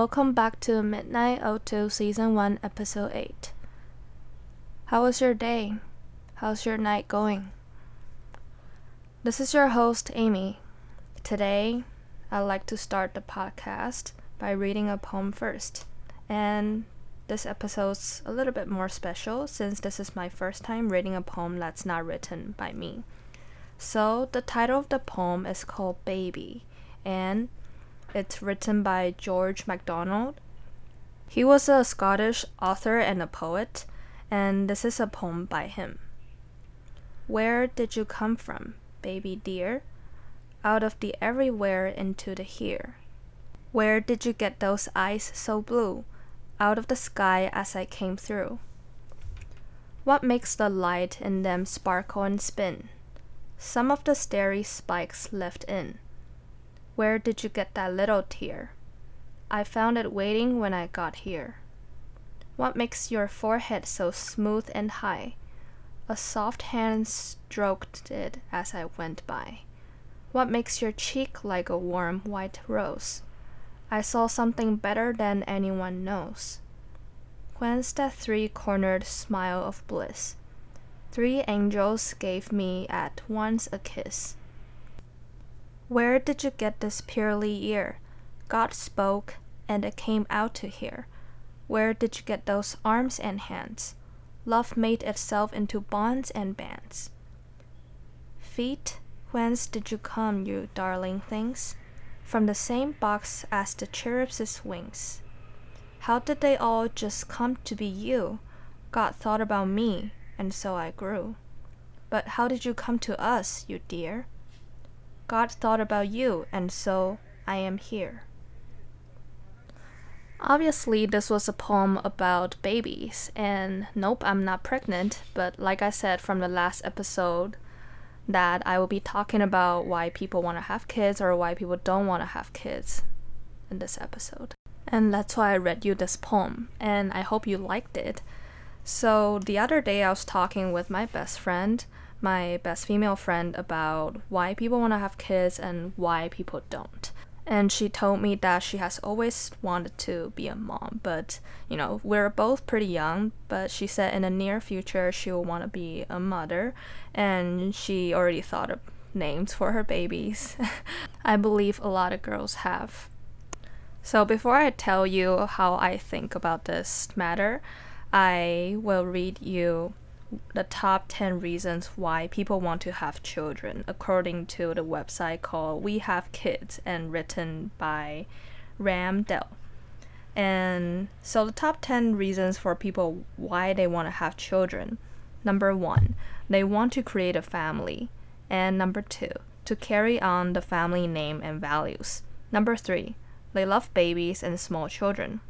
Welcome back to Midnight O2 Season 1, Episode 8. How was your day? How's your night going? This is your host, Amy. Today, I'd like to start the podcast by reading a poem first. And this episode's a little bit more special since this is my first time reading a poem that's not written by me. So, the title of the poem is called Baby, and it's written by George MacDonald. He was a Scottish author and a poet, and this is a poem by him. Where did you come from, baby dear? Out of the everywhere into the here. Where did you get those eyes so blue? Out of the sky as I came through. What makes the light in them sparkle and spin? Some of the starry spikes left in. Where did you get that little tear? I found it waiting when I got here. What makes your forehead so smooth and high? A soft hand stroked it as I went by. What makes your cheek like a warm white rose? I saw something better than anyone knows. Whence that three cornered smile of bliss? Three angels gave me at once a kiss. Where did you get this purely ear? God spoke, and it came out to hear. Where did you get those arms and hands? Love made itself into bonds and bands. Feet, whence did you come, you darling things? From the same box as the cherubs' wings. How did they all just come to be you? God thought about me, and so I grew. But how did you come to us, you dear? God thought about you, and so I am here. Obviously, this was a poem about babies, and nope, I'm not pregnant, but like I said from the last episode, that I will be talking about why people want to have kids or why people don't want to have kids in this episode. And that's why I read you this poem, and I hope you liked it. So, the other day I was talking with my best friend my best female friend about why people want to have kids and why people don't. And she told me that she has always wanted to be a mom, but you know, we're both pretty young. But she said in the near future she will want to be a mother, and she already thought of names for her babies. I believe a lot of girls have. So before I tell you how I think about this matter, I will read you the top 10 reasons why people want to have children, according to the website called We Have Kids and written by Ram Dell. And so, the top 10 reasons for people why they want to have children number one, they want to create a family. And number two, to carry on the family name and values. Number three, they love babies and small children.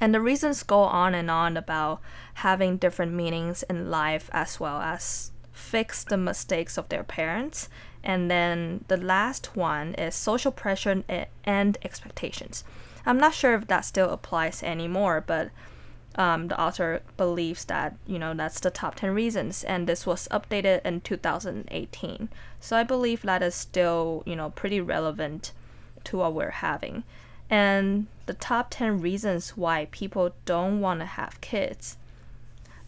And the reasons go on and on about having different meanings in life as well as fix the mistakes of their parents. And then the last one is social pressure and expectations. I'm not sure if that still applies anymore, but um, the author believes that you know that's the top 10 reasons and this was updated in 2018 so i believe that is still you know pretty relevant to what we're having and the top 10 reasons why people don't want to have kids.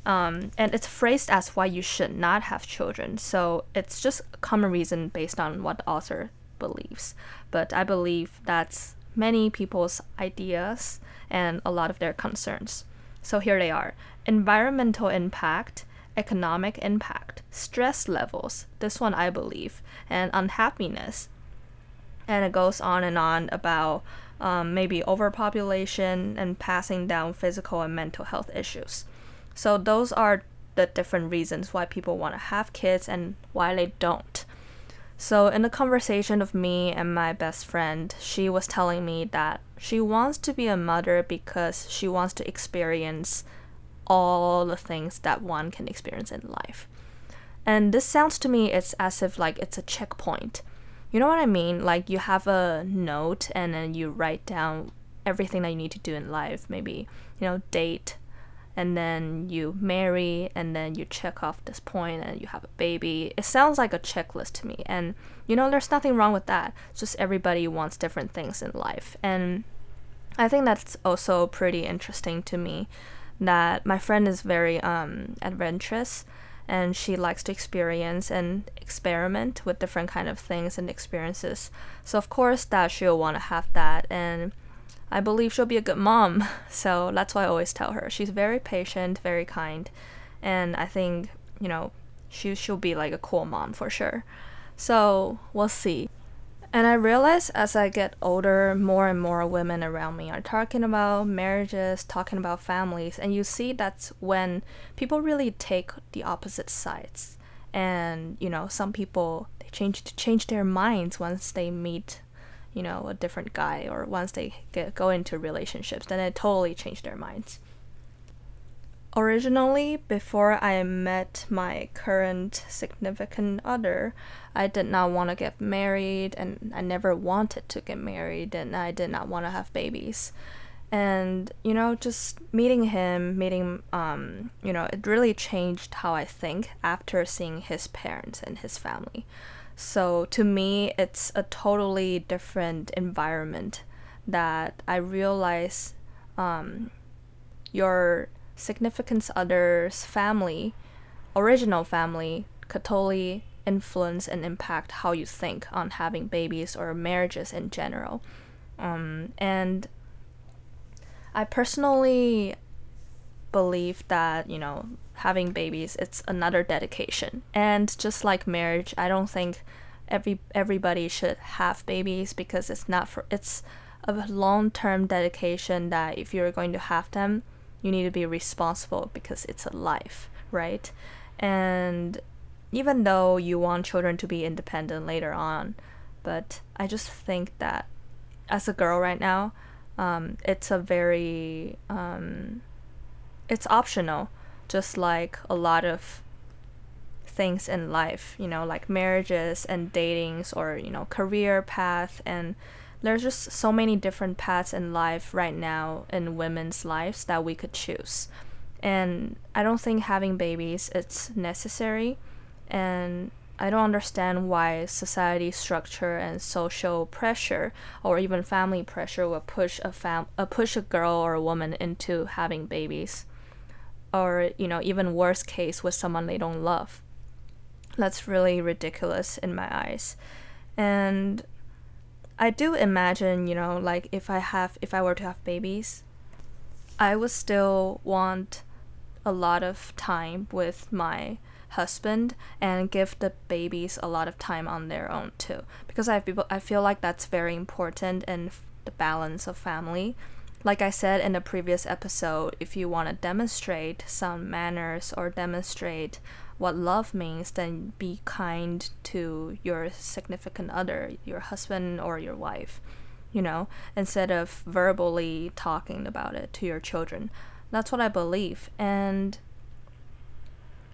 Um, and it's phrased as why you should not have children. So it's just a common reason based on what the author believes. But I believe that's many people's ideas and a lot of their concerns. So here they are environmental impact, economic impact, stress levels, this one I believe, and unhappiness. And it goes on and on about um, maybe overpopulation, and passing down physical and mental health issues. So, those are the different reasons why people want to have kids and why they don't. So, in the conversation of me and my best friend, she was telling me that she wants to be a mother because she wants to experience all the things that one can experience in life. And this sounds to me it's as if like it's a checkpoint you know what I mean? Like you have a note and then you write down everything that you need to do in life. Maybe, you know, date and then you marry and then you check off this point and you have a baby. It sounds like a checklist to me. And you know, there's nothing wrong with that. It's just everybody wants different things in life. And I think that's also pretty interesting to me that my friend is very um, adventurous and she likes to experience and experiment with different kind of things and experiences. So of course that she'll want to have that and I believe she'll be a good mom. So that's why I always tell her. She's very patient, very kind, and I think, you know, she she'll be like a cool mom for sure. So, we'll see. And I realize as I get older, more and more women around me are talking about marriages, talking about families, and you see that's when people really take the opposite sides. And you know, some people they change to change their minds once they meet, you know, a different guy or once they get go into relationships, then it totally change their minds. Originally, before I met my current significant other, I did not want to get married and I never wanted to get married and I did not want to have babies. And, you know, just meeting him, meeting, um, you know, it really changed how I think after seeing his parents and his family. So to me, it's a totally different environment that I realize um, your significant other's family, original family, could totally influence and impact how you think on having babies or marriages in general. Um, and I personally believe that, you know, having babies it's another dedication. And just like marriage, I don't think every everybody should have babies because it's not for it's a long-term dedication that if you're going to have them, you need to be responsible because it's a life, right? And even though you want children to be independent later on, but I just think that as a girl right now, um, it's a very um, it's optional, just like a lot of things in life, you know, like marriages and datings or you know career path and there's just so many different paths in life right now in women's lives that we could choose. And I don't think having babies it's necessary and I don't understand why society structure and social pressure or even family pressure will push a fam uh, push a girl or a woman into having babies or you know even worst case with someone they don't love. That's really ridiculous in my eyes. And I do imagine, you know, like if I have if I were to have babies, I would still want a lot of time with my husband and give the babies a lot of time on their own too because I I feel like that's very important in the balance of family. Like I said in the previous episode, if you want to demonstrate some manners or demonstrate what love means, then be kind to your significant other, your husband or your wife, you know, instead of verbally talking about it to your children. That's what I believe. And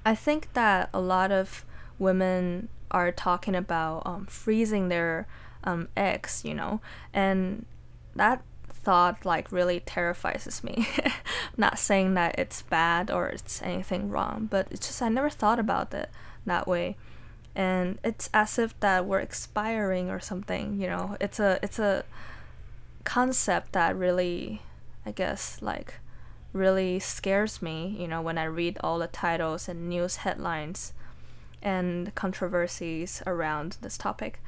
I think that a lot of women are talking about um, freezing their um, eggs, you know, and that thought like really terrifies me. Not saying that it's bad or it's anything wrong, but it's just I never thought about it that way. And it's as if that we're expiring or something, you know. It's a it's a concept that really I guess like really scares me, you know, when I read all the titles and news headlines and controversies around this topic.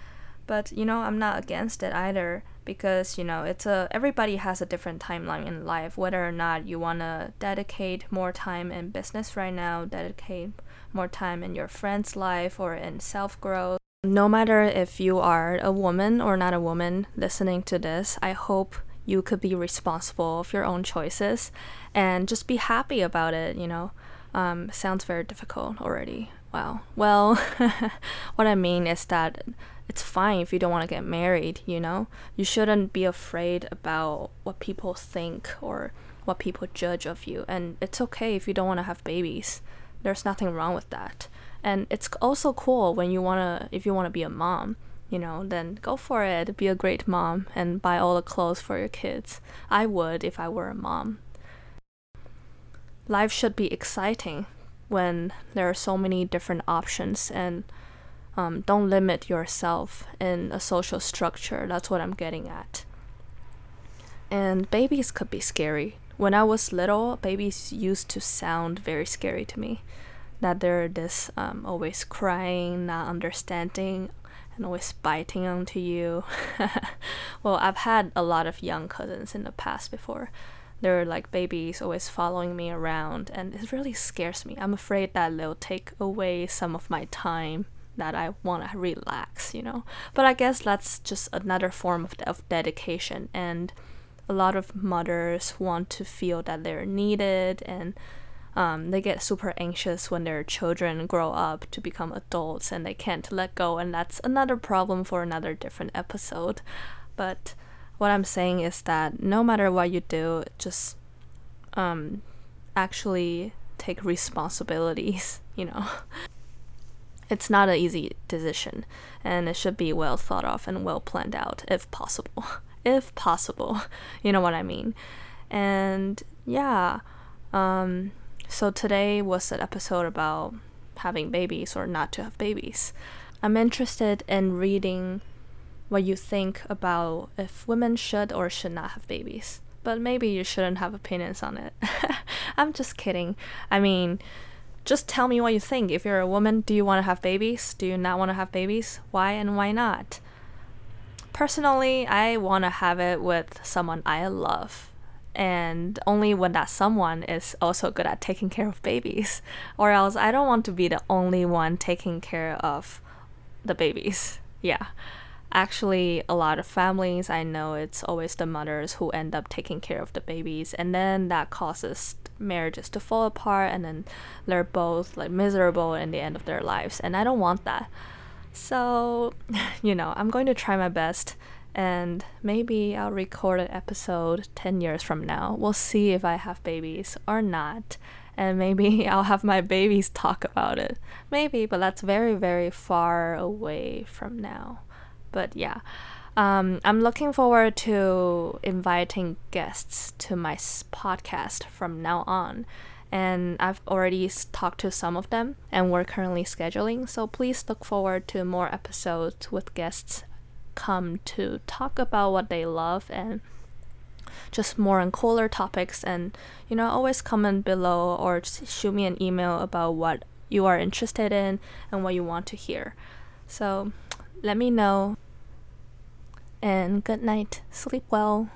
But you know, I'm not against it either because you know it's a everybody has a different timeline in life whether or not you want to dedicate more time in business right now dedicate more time in your friend's life or in self growth no matter if you are a woman or not a woman listening to this i hope you could be responsible of your own choices and just be happy about it you know. Um, sounds very difficult already wow well what i mean is that it's fine if you don't want to get married, you know? You shouldn't be afraid about what people think or what people judge of you. And it's okay if you don't want to have babies. There's nothing wrong with that. And it's also cool when you want to if you want to be a mom, you know, then go for it. Be a great mom and buy all the clothes for your kids. I would if I were a mom. Life should be exciting when there are so many different options and um, don't limit yourself in a social structure. That's what I'm getting at. And babies could be scary. When I was little, babies used to sound very scary to me. That they're this um, always crying, not understanding, and always biting onto you. well, I've had a lot of young cousins in the past before. They're like babies always following me around, and it really scares me. I'm afraid that they'll take away some of my time that I want to relax, you know. But I guess that's just another form of, of dedication, and a lot of mothers want to feel that they're needed and um, they get super anxious when their children grow up to become adults and they can't let go, and that's another problem for another different episode. But what I'm saying is that no matter what you do, just um, actually take responsibilities, you know. It's not an easy decision, and it should be well thought of and well planned out if possible. if possible, you know what I mean. And yeah, um, so today was an episode about having babies or not to have babies. I'm interested in reading what you think about if women should or should not have babies. But maybe you shouldn't have opinions on it. I'm just kidding. I mean, just tell me what you think. If you're a woman, do you want to have babies? Do you not want to have babies? Why and why not? Personally, I want to have it with someone I love and only when that someone is also good at taking care of babies or else i don't want to be the only one taking care of the babies yeah actually a lot of families i know it's always the mothers who end up taking care of the babies and then that causes marriages to fall apart and then they're both like miserable in the end of their lives and i don't want that so you know i'm going to try my best and maybe I'll record an episode 10 years from now. We'll see if I have babies or not. And maybe I'll have my babies talk about it. Maybe, but that's very, very far away from now. But yeah, um, I'm looking forward to inviting guests to my podcast from now on. And I've already talked to some of them, and we're currently scheduling. So please look forward to more episodes with guests come to talk about what they love and just more and cooler topics and you know always comment below or shoot me an email about what you are interested in and what you want to hear so let me know. And good night. Sleep well